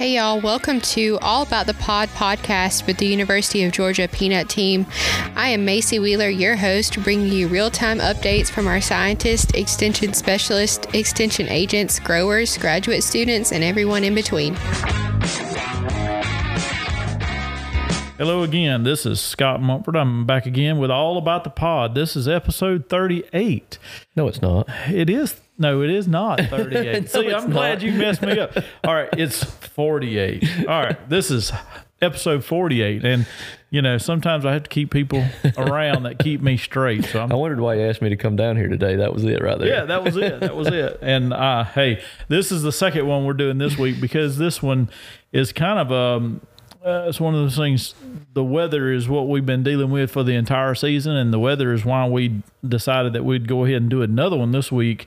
Hey, y'all. Welcome to All About the Pod podcast with the University of Georgia Peanut Team. I am Macy Wheeler, your host, bringing you real time updates from our scientists, extension specialists, extension agents, growers, graduate students, and everyone in between. Hello again. This is Scott Monfort. I'm back again with All About the Pod. This is episode 38. No, it's not. It is. No, it is not 38. No, See, I'm glad not. you messed me up. All right, it's 48. All right, this is episode 48. And, you know, sometimes I have to keep people around that keep me straight. So I'm I wondered why you asked me to come down here today. That was it right there. Yeah, that was it. That was it. And uh, hey, this is the second one we're doing this week because this one is kind of um, uh, it's one of those things. The weather is what we've been dealing with for the entire season, and the weather is why we decided that we'd go ahead and do another one this week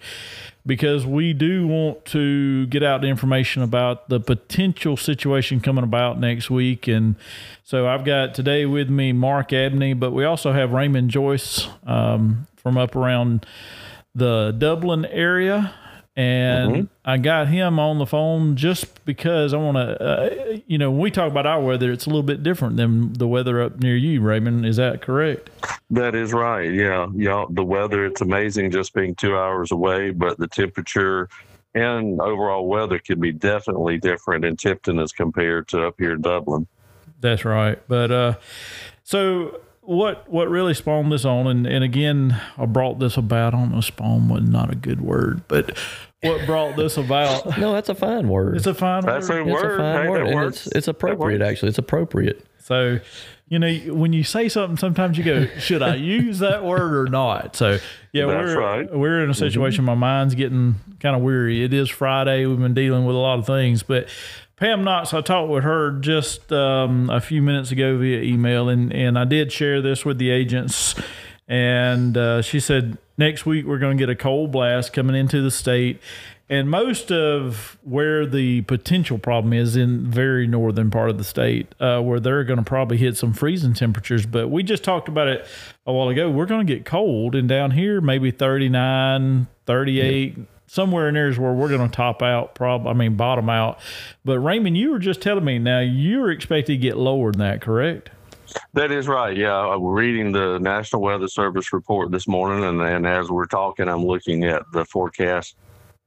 because we do want to get out the information about the potential situation coming about next week. And so I've got today with me Mark Abney, but we also have Raymond Joyce um, from up around the Dublin area. And I got him on the phone just because I want to, uh, you know, when we talk about our weather, it's a little bit different than the weather up near you, Raymond. Is that correct? That is right. Yeah. Yeah. The weather, it's amazing just being two hours away, but the temperature and overall weather can be definitely different in Tifton as compared to up here in Dublin. That's right. But uh, so what what really spawned this on, and, and again, I brought this about. I don't know, spawn was not a good word, but what brought this about? No, that's a fine word. It's a fine That's word. a It's word. a fine Hey, word. and works. it's, it's appropriate, actually. It's appropriate. So, you know, when you say something, sometimes you go, "Should I use that word or not?" So, yeah, That's we're right. we're in a mm-hmm. situation. My mind's getting kind of weary. It is Friday. We've been dealing with a lot of things, but Pam Knox, I talked with her just um, a few minutes ago via email, and and I did share this with the agents, and uh, she said next week we're going to get a cold blast coming into the state. And most of where the potential problem is in very northern part of the state, uh, where they're going to probably hit some freezing temperatures. But we just talked about it a while ago. We're going to get cold, and down here maybe 39, 38, somewhere in there is where we're going to top out. Prob, I mean bottom out. But Raymond, you were just telling me now you're expected to get lower than that, correct? That is right. Yeah. I was reading the National Weather Service report this morning, and, and as we're talking, I'm looking at the forecast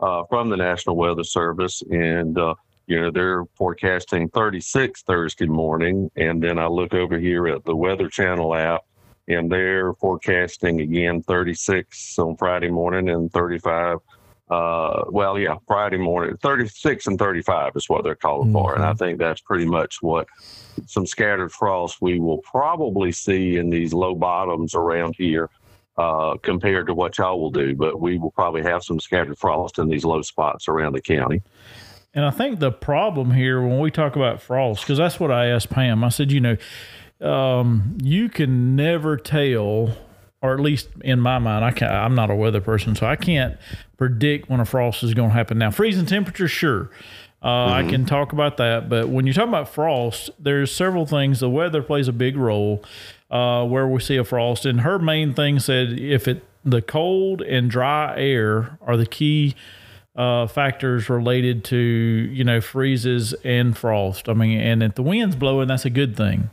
uh, from the National Weather Service, and uh, you know they're forecasting 36 Thursday morning, and then I look over here at the Weather Channel app, and they're forecasting again 36 on Friday morning and 35. Uh, well, yeah, Friday morning, 36 and 35 is what they're calling for, and I think that's pretty much what some scattered frost we will probably see in these low bottoms around here uh, compared to what y'all will do. But we will probably have some scattered frost in these low spots around the county. And I think the problem here when we talk about frost, because that's what I asked Pam. I said, you know, um, you can never tell, or at least in my mind, I can't, I'm not a weather person, so I can't predict when a frost is going to happen. Now, freezing temperatures, sure. Uh, I can talk about that, but when you're talking about frost, there's several things. The weather plays a big role uh, where we see a frost, and her main thing said if it the cold and dry air are the key uh, factors related to you know freezes and frost. I mean, and if the wind's blowing, that's a good thing.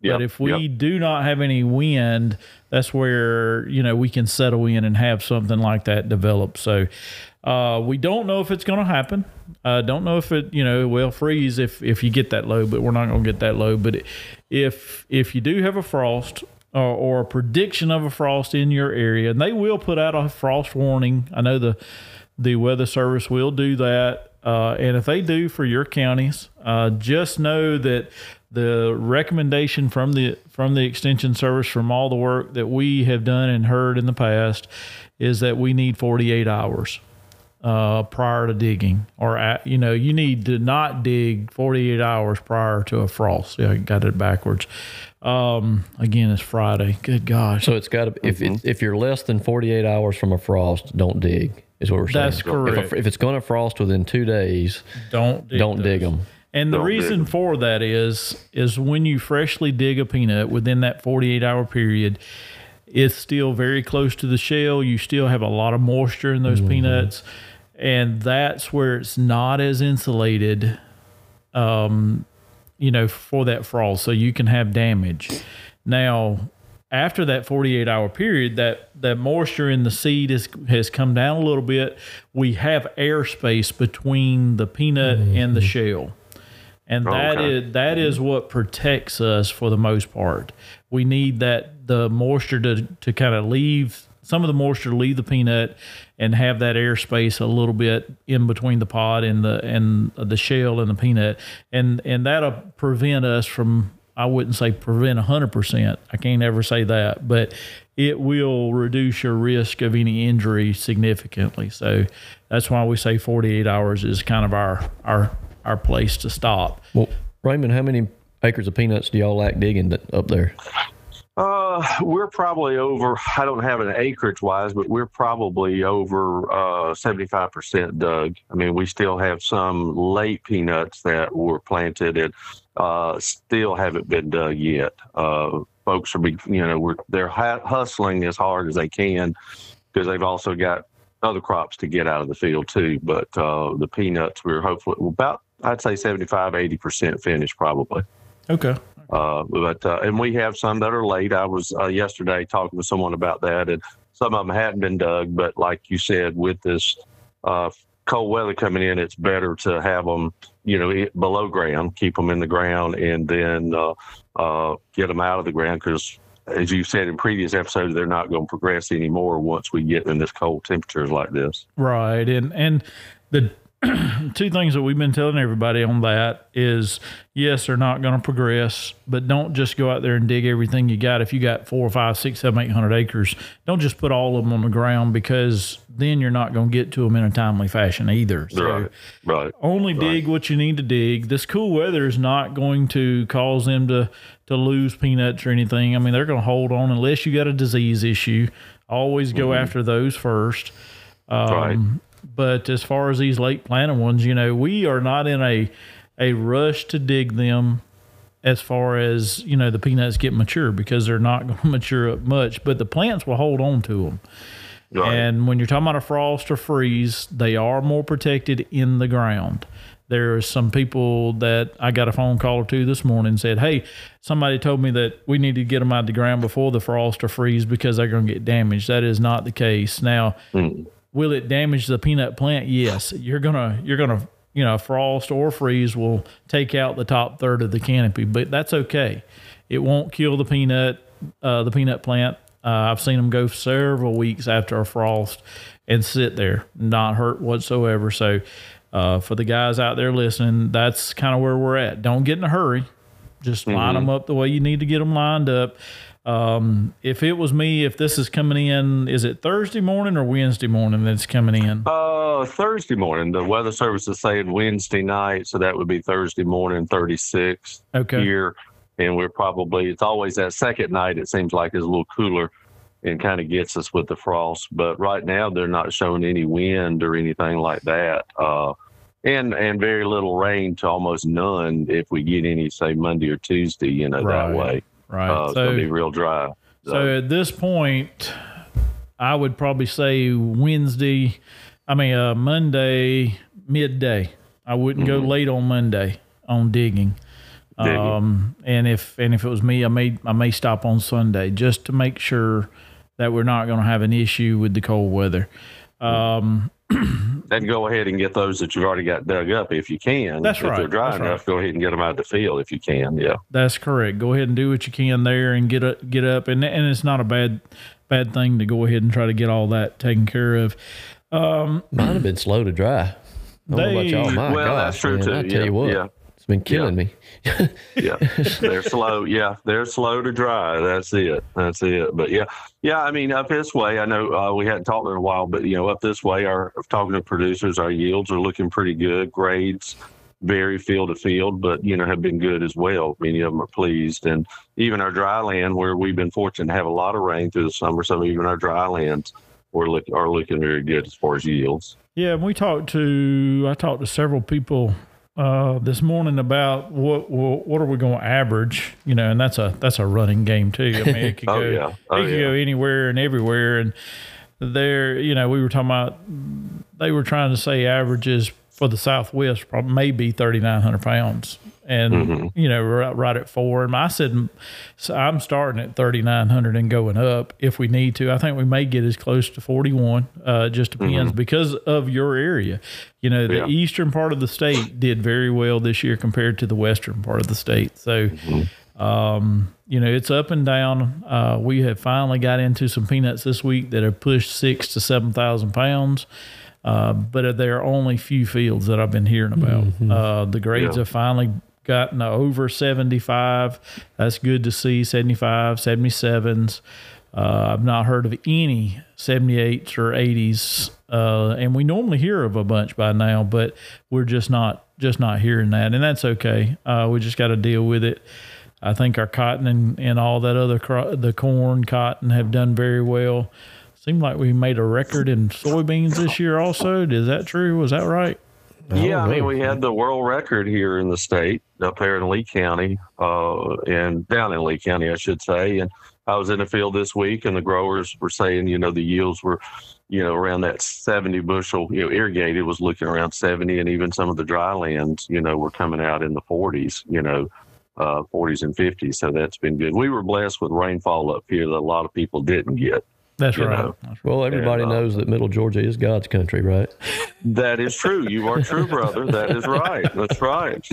Yep, But if we yep. do not have any wind, that's where you know we can settle in and have something like that develop. So uh, we don't know if it's going to happen. Uh, don't know if it you know will freeze if if you get that low, but we're not going to get that low. But if if you do have a frost or, or a prediction of a frost in your area, and they will put out a frost warning. I know the the weather service will do that. Uh, and if they do for your counties, uh, just know that the recommendation from the from the extension service from all the work that we have done and heard in the past is that we need 48 hours uh, prior to digging, or at, you know, you need to not dig 48 hours prior to a frost. Yeah, I got it backwards. Um, again, it's Friday. Good gosh. So it's got to, if, it, if you're less than 48 hours from a frost, don't dig, is what we're saying. That's correct. If, a, if it's going to frost within two days, don't dig don't dig them. And the Don't dig reason 'em. for that is is when you freshly dig a peanut within that 48 hour period, it's still very close to the shell. You still have a lot of moisture in those peanuts, and that's where it's not as insulated um, you know, for that frost, so you can have damage. Now, after that 48 hour period, that that moisture in the seed has has come down a little bit. We have airspace between the peanut and the mm-hmm. shell. And oh, that Okay. is that is mm-hmm. what protects us for the most part. We need that the moisture to to kind of leave some of the moisture to leave the peanut and have that airspace a little bit in between the pod and the and the shell and the peanut, and and that'll prevent us from. I wouldn't say prevent hundred percent. I can't ever say that, but it will reduce your risk of any injury significantly. So that's why we say forty eight hours is kind of our our our place to stop. Well, Raymond, how many acres of peanuts do y'all like digging up there? Uh, we're probably over. I don't have an acreage wise, but we're probably over uh, seventy-five percent dug. I mean, we still have some late peanuts that were planted and uh, still haven't been dug yet. Uh, folks are, be, you know, we're they're hustling as hard as they can because they've also got other crops to get out of the field too. But uh, the peanuts, we're hopefully about, I'd say 75, 80 percent finished probably. Okay. Uh, but uh, and we have some that are late. I was uh, yesterday talking with someone about that, and some of them hadn't been dug. But like you said, with this uh, cold weather coming in, it's better to have them, you know, below ground, keep them in the ground, and then uh, get them out of the ground because. As you said in previous episodes, they're not going to progress anymore once we get in this cold temperatures like this. Right. And and the two things that we've been telling everybody on that is yes, they're not going to progress, but don't just go out there and dig everything you got. If you got four, five, six, seven, eight hundred acres, don't just put all of them on the ground because then you're not going to get to them in a timely fashion either. So Right. Right. only dig what you need to dig. This cool weather is not going to cause them to to lose peanuts or anything. I mean, they're going to hold on unless you got a disease issue. Always go after those first. Um, Right. But as far as these late planted ones, you know, we are not in a a rush to dig them as far as you know the peanuts get mature because they're not going to mature up much. But the plants will hold on to them. Right. And when you're talking about a frost or freeze, they are more protected in the ground. there are some people that I got a phone call or two this morning and said, Hey, somebody told me that we need to get them out of the ground before the frost or freeze because they're going to get damaged. That is not the case. Now, mm. Will it damage the peanut plant? Yes. You're going to, you're going to, you know, frost or freeze will take out the top third of the canopy, but that's okay. It won't kill the peanut, uh, the peanut plant. Uh, I've seen them go several weeks after a frost and sit there, not hurt whatsoever. So, uh, for the guys out there listening, that's kind of where we're at. Don't get in a hurry. Just line them up the way you need to get them lined up. Um, if it was me, if this is coming in, is it Thursday morning or Wednesday morning that's coming in? Uh, Thursday morning. The weather service is saying Wednesday night, so that would be Thursday morning, 36 Okay. here. And we're probably, it's always that second night, it seems like is a little cooler and kind of gets us with the frost. But right now, they're not showing any wind or anything like that. Uh, and, and very little rain to almost none if we get any, say, Monday or Tuesday, you know, Right. that way. Right. Uh, it's so, going to be real dry. so at this point, I would probably say Wednesday, I mean, uh, Monday, midday. I wouldn't go late on Monday on digging. Digging. Um, and if and if it was me, I may I may stop on Sunday just to make sure that we're not going to have an issue with the cold weather. Um, and go ahead and get those that you've already got dug up if you can. That's if right. they're dry That's enough, right. go ahead and get them out of the field if you can. Yeah. that's correct. Go ahead and do what you can there and get up, get up, and and it's not a bad bad thing to go ahead and try to get all that taken care of. Um, Mine have been slow to dry. I don't know about They- y'all. My well, gosh, that's true man, too. I tell yeah, you what, yeah, it's been killing me. yeah. they're slow. Yeah, they're slow to dry. That's it. That's it. But yeah, yeah. I mean, up this way, I know uh, we hadn't talked in a while, but you know, up this way, our talking to producers, our yields are looking pretty good. Grades vary field to field, but you know, have been good as well. Many of them are pleased, and even our dry land, where we've been fortunate to have a lot of rain through the summer, some of even our dry lands. We're look, are looking very good as far as yields. Yeah, and we talked to I talked to several people uh, this morning about what what, what are we going to average, you know, and that's a that's a running game too. I mean, it could Oh, go yeah. Oh, it could yeah. go anywhere and everywhere, and there, you know, we were talking about they were trying to say averages for the Southwest probably maybe thirty nine hundred pounds, and Mm-hmm. you know right, right at four. And I said so I'm starting at thirty nine hundred and going up if we need to. I think we may get as close to forty one. Uh, just depends because of your area. You know, the Mm-hmm. Yeah. eastern part of the state did very well this year compared to the western part of the state. So. Um, you know, it's up and down. Uh, we have finally got into some peanuts this week that have pushed six to seven thousand pounds. Uh, but there are only few fields that I've been hearing about. Uh, the grades Yeah. have finally gotten over 75. That's good to see. 75, 77s. Uh, I've not heard of any 78s or 80s. Uh, and we normally hear of a bunch by now, but we're just not just not hearing that, and that's okay. Uh, we just got to deal with it. I think our cotton and, and all that other cro- the corn, cotton have done very well. Seemed like we made a record in soybeans this year. Also, is that true? Was that right? Yeah, I mean, we had the world record here in the state, up there in Lee County, uh, and down in Lee County, I should say. And I was in the field this week, and the growers were saying, you know, the yields were, you know, around that 70 bushel. You know, irrigated was looking around 70, and even some of the dry lands, you know, were coming out in the 40s. You know, uh, 40s and 50s. So that's been good. We were blessed with rainfall up here that a lot of people didn't get. That's right. know. That's right. Well, everybody And, uh, knows that Middle Georgia is God's country, right? That is true. You are true, brother. That is right. That's right.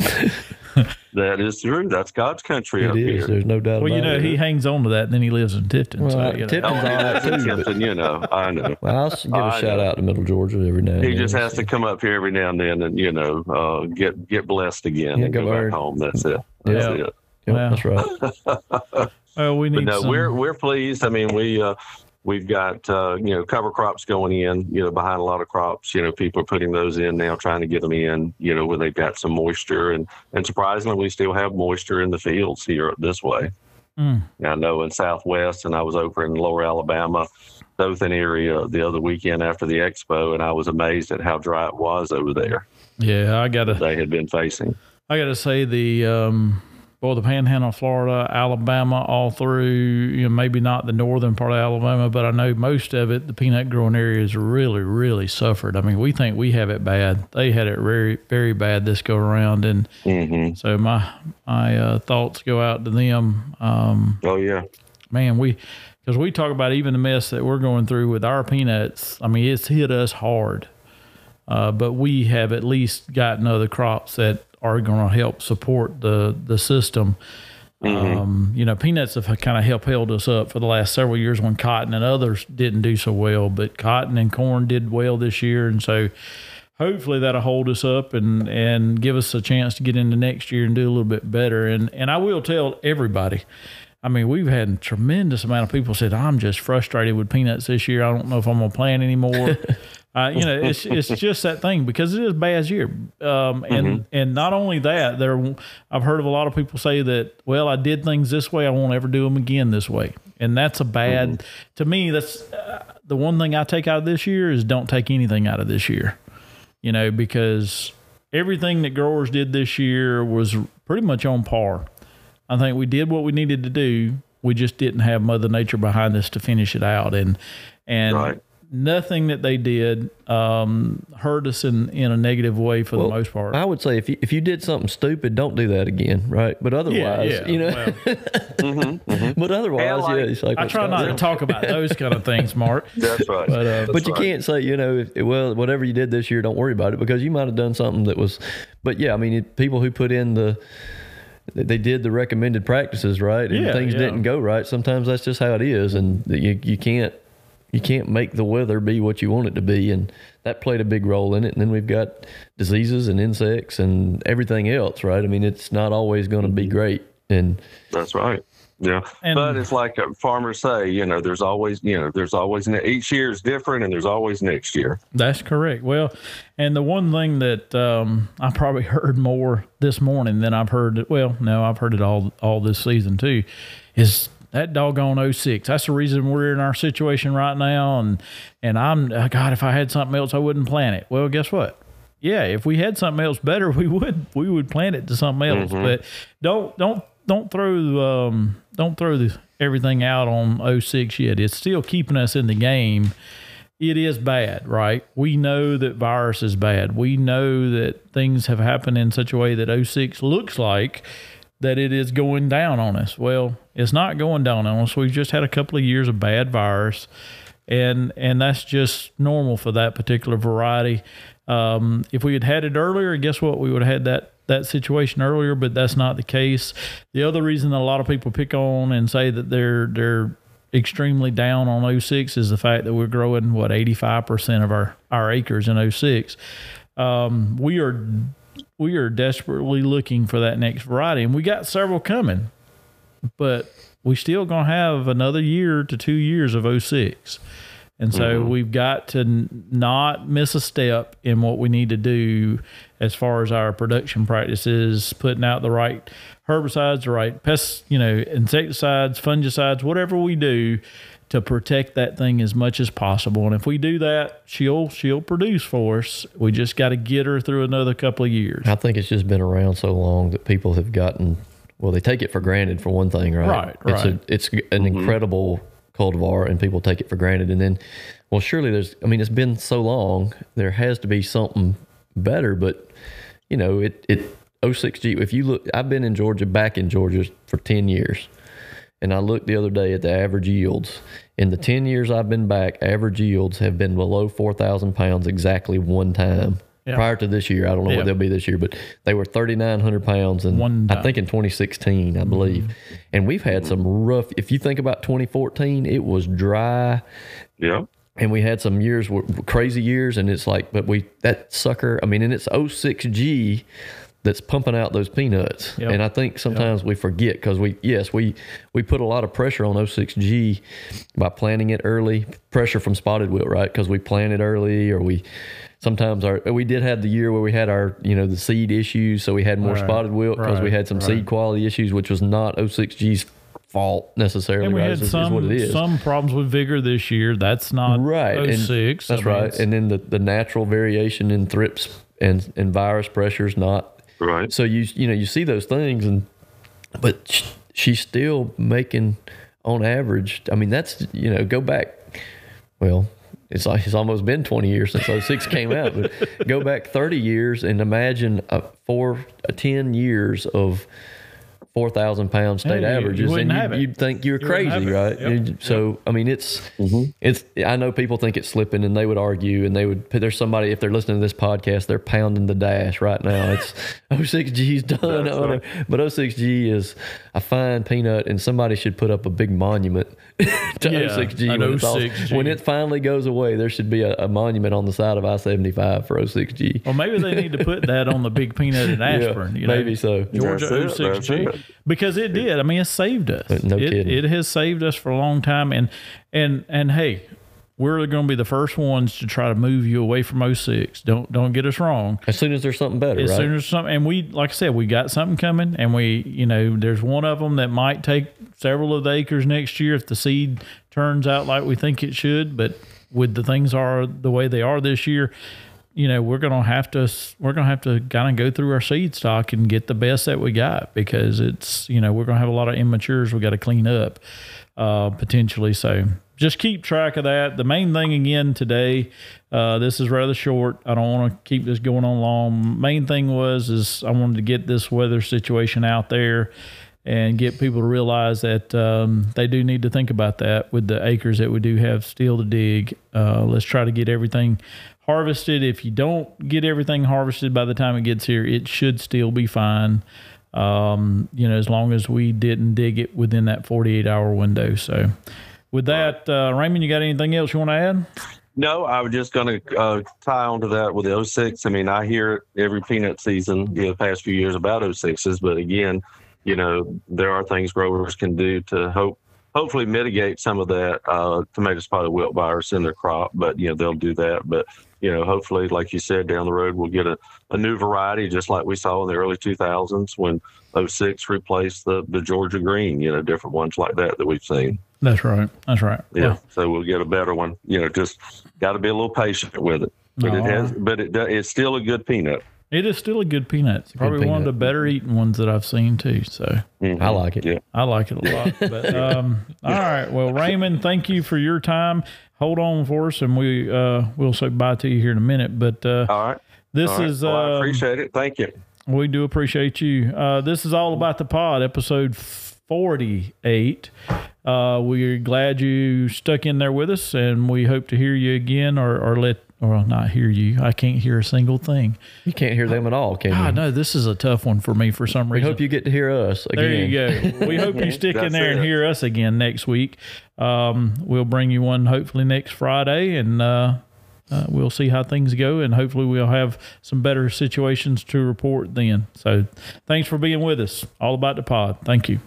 That is true. That's God's country It up is. here. There's no doubt Well, you know, it. he hangs on to that, and then he lives in Tifton. Well, so, I- you know. Tifton's Oh, all right too. but- you know. I know. Well, I'll give a I shout know. out to Middle Georgia every now and He then. just has to come up here every now and then, and you know, uh, get get blessed again Yeah, and go go back home. That's it. That's Yeah. it. Yep, Well. that's right. well, we But need no, some. we're we're pleased. I mean, we uh, we've got uh, you know cover crops going in. You know, behind a lot of crops. You know, people are putting those in now, trying to get them in. You know, where they've got some moisture, and and surprisingly, we still have moisture in the fields here this way. Mm. I know in Southwest, and I was over in Lower Alabama, Dothan area the other weekend after the expo, and I was amazed at how dry it was over there. yeah, I got to. They had been facing. I got to say the um, well, the Panhandle, of Florida, Alabama, all through. You know, maybe not the northern part of Alabama, but I know most of it. The peanut growing areas really, really suffered. I mean, we think we have it bad. They had it very, very bad this go around, and hmm so my my uh, thoughts go out to them. Um, Oh yeah. man, we because we talk about even the mess that we're going through with our peanuts. I mean, it's hit us hard, uh, but we have at least gotten other crops that are going to help support the the system. Um, you know, peanuts have kind of helped held us up for the last several years when cotton and others didn't do so well, but cotton and corn did well this year, and so hopefully that'll hold us up and and give us a chance to get into next year and do a little bit better. And and I will tell everybody. I mean, we've had a tremendous amount of people said, "I'm just frustrated with peanuts this year. I don't know if I'm gonna plant anymore." uh, you know, it's it's just that thing because it is a bad year. Um, and and not only that, there I've heard of a lot of people say that, "Well, I did things this way. I won't ever do them again this way," and that's a bad. To me, that's uh, the one thing I take out of this year is don't take anything out of this year you know, because everything that growers did this year was pretty much on par. I think we did what we needed to do. We just didn't have Mother Nature behind us to finish it out, and and Right. Nothing that they did um, hurt us in, in a negative way for Well, the most part. I would say if you, if you did something stupid, don't do that again, right? But otherwise, you know, well, but otherwise, And like- yeah, it's like I what try not said. to talk about those kind of things, Mark. That's right. But uh, but you right. can't say you know if, well whatever you did this year don't worry about it because you might have done something that was but yeah i mean it, people who put in the they did the recommended practices right and Yeah, things yeah. didn't go right sometimes that's just how it is and you, you can't you can't make the weather be what you want it to be and that played a big role in it and then we've got diseases and insects and everything else right i mean it's not always going to be great and That's right. Yeah, And- but it's like farmers say, you know, there's always, you know, there's always ne- each year is different, and there's always next year. That's correct. Well, and the one thing that um, I probably heard more this morning than I've heard it. Well, no, I've heard it all all this season too. Is that doggone 06. That's the reason we're in our situation right now. And and I'm uh, God, if I had something else, I wouldn't plant it. Well, guess what? Yeah, if we had something else better, we would we would plant it to something else. But don't don't don't throw um don't throw the, everything out on 06 yet. It's still keeping us in the game it is bad, right? We know that virus is bad. We know that things have happened in such a way that 06 looks like that it is going down on us. Well, it's not going down on us. We've just had a couple of years of bad virus, and and that's just normal for that particular variety. Um, if we had had it earlier, guess what? We would have had that that situation earlier, but that's not the case. The other reason that a lot of people pick on and say that they're they're extremely down on 06 is the fact that we're growing what 85% of our our acres in 06. Um, we are we are desperately looking for that next variety, and we got several coming, but we still gonna have another year to two years of 06. And so mm-hmm. we've got to not miss a step in what we need to do as far as our production practices, putting out the right herbicides, the right pests, you know, insecticides, fungicides, whatever we do to protect that thing as much as possible. And if we do that, she'll she'll produce for us. We just got to get her through another couple of years. I think it's just been around so long that people have gotten well, they take it for granted for one thing, right? Right, right. It's a, it's an mm-hmm. incredible cultivar and people take it for granted and then well surely there's I mean it's been so long there has to be something better but you know it it 06G if you look I've been in Georgia back in Georgia for 10 years and I looked the other day at the average yields in the 10 years I've been back average yields have been below 4,000 pounds exactly one time yeah. prior to this year. I don't know yeah. what they'll be this year, but they were 3,900 pounds. And I think in 2016, I believe. Mm-hmm. And we've had some rough, if you think about 2014, it was dry. Yeah. And we had some years, crazy years. And it's like, but we, that sucker, I mean, and it's 06G that's pumping out those peanuts. Yep. And I think sometimes yep. we forget because we, yes, we, we put a lot of pressure on 06G by planting it early, pressure from spotted wilt, right? Because we planted early or we, sometimes our we did have the year where we had our you know the seed issues, so we had more right, spotted wilt because right, we had some right. seed quality issues, which was not 06G's fault necessarily. And we had some some problems with vigor this year. That's not right. 06. And that's I mean, right. And then the, the natural variation in thrips and and virus pressures not right. So you you know you see those things and but she's still making on average. I mean that's you know go back well it's like it's almost been 20 years since 06 came out but go back 30 years and imagine a four a 10 years of 4,000 pound state yeah, averages, you and you, would think you're you crazy, right? Yep. So, yep. I mean, it's, mm-hmm. it's, I know people think it's slipping and they would argue and they would, there's somebody, if they're listening to this podcast, they're pounding the dash right now. It's 06G's done. Right. But 06G is a fine peanut and somebody should put up a big monument to yeah, 06G. When, 06G. All, when it finally goes away, there should be a, a monument on the side of I 75 for 06G. Well, maybe they need to put that on the big peanut in Ashburn. yeah, you know? Maybe so. Georgia 06G because it did. I mean, it saved us. No it, kidding. It has saved us for a long time. And and and hey, we're going to be the first ones to try to move you away from 06. Don't don't get us wrong. As soon as there's something better, as right? soon as something, and we like I said, we got something coming, and we you know there's one of them that might take several of the acres next year if the seed turns out like we think it should. But with the things are the way they are this year, you know we're gonna have to we're gonna have to kind of go through our seed stock and get the best that we got because it's you know we're gonna have a lot of immatures we got to clean up uh, potentially. So just keep track of that. The main thing again today, uh, this is rather short. I don't want to keep this going on long. Main thing was is I wanted to get this weather situation out there and get people to realize that um, they do need to think about that with the acres that we do have still to dig. Uh, let's try to get everything harvested. If you don't get everything harvested by the time it gets here, it should still be fine. Um, you know, as long as we didn't dig it within that 48 hour window. So, with that, uh, Raymond, you got anything else you want to add? No, I was just going to uh, tie on to that with the 06. I mean, I hear every peanut season, you know, the past few years about 06s, but again, you know, there are things growers can do to hope hopefully mitigate some of that uh, tomato spotted wilt virus in their crop. But you know they'll do that. But you know hopefully, like you said, down the road we'll get a, a new variety, just like we saw in the early 2000s when 06 replaced the the Georgia green. You know, different ones like that that we've seen. That's right. That's right. Yeah. yeah. So we'll get a better one. You know, just got to be a little patient with it. But it has. But it it's still a good peanut. It is still a good peanut. a good Probably one of the better eaten ones that I've seen too. So Mhm. I like it. Yeah. I like it a lot. But um, all right, well, Raymond, thank you for your time. Hold on for us, and we uh, we'll say bye to you here in a minute. But uh, All right. this All right. is Well, I um, appreciate it. Thank you. we do appreciate you. Uh, this is all about the pod, episode forty-eight. Uh, we're glad you stuck in there with us, and we hope to hear you again, or or let or I'll not hear you. I can't hear a single thing. You can't hear them at all, can you? God, no, this is a tough one for me for some reason. We reason. hope you get to hear us again. There you go. We hope you stick in That's there and it. hear us again next week. Um, we'll bring you one hopefully next Friday, and uh, uh, we'll see how things go. And hopefully, we'll have some better situations to report then. So, thanks for being with us. All about the pod. Thank you.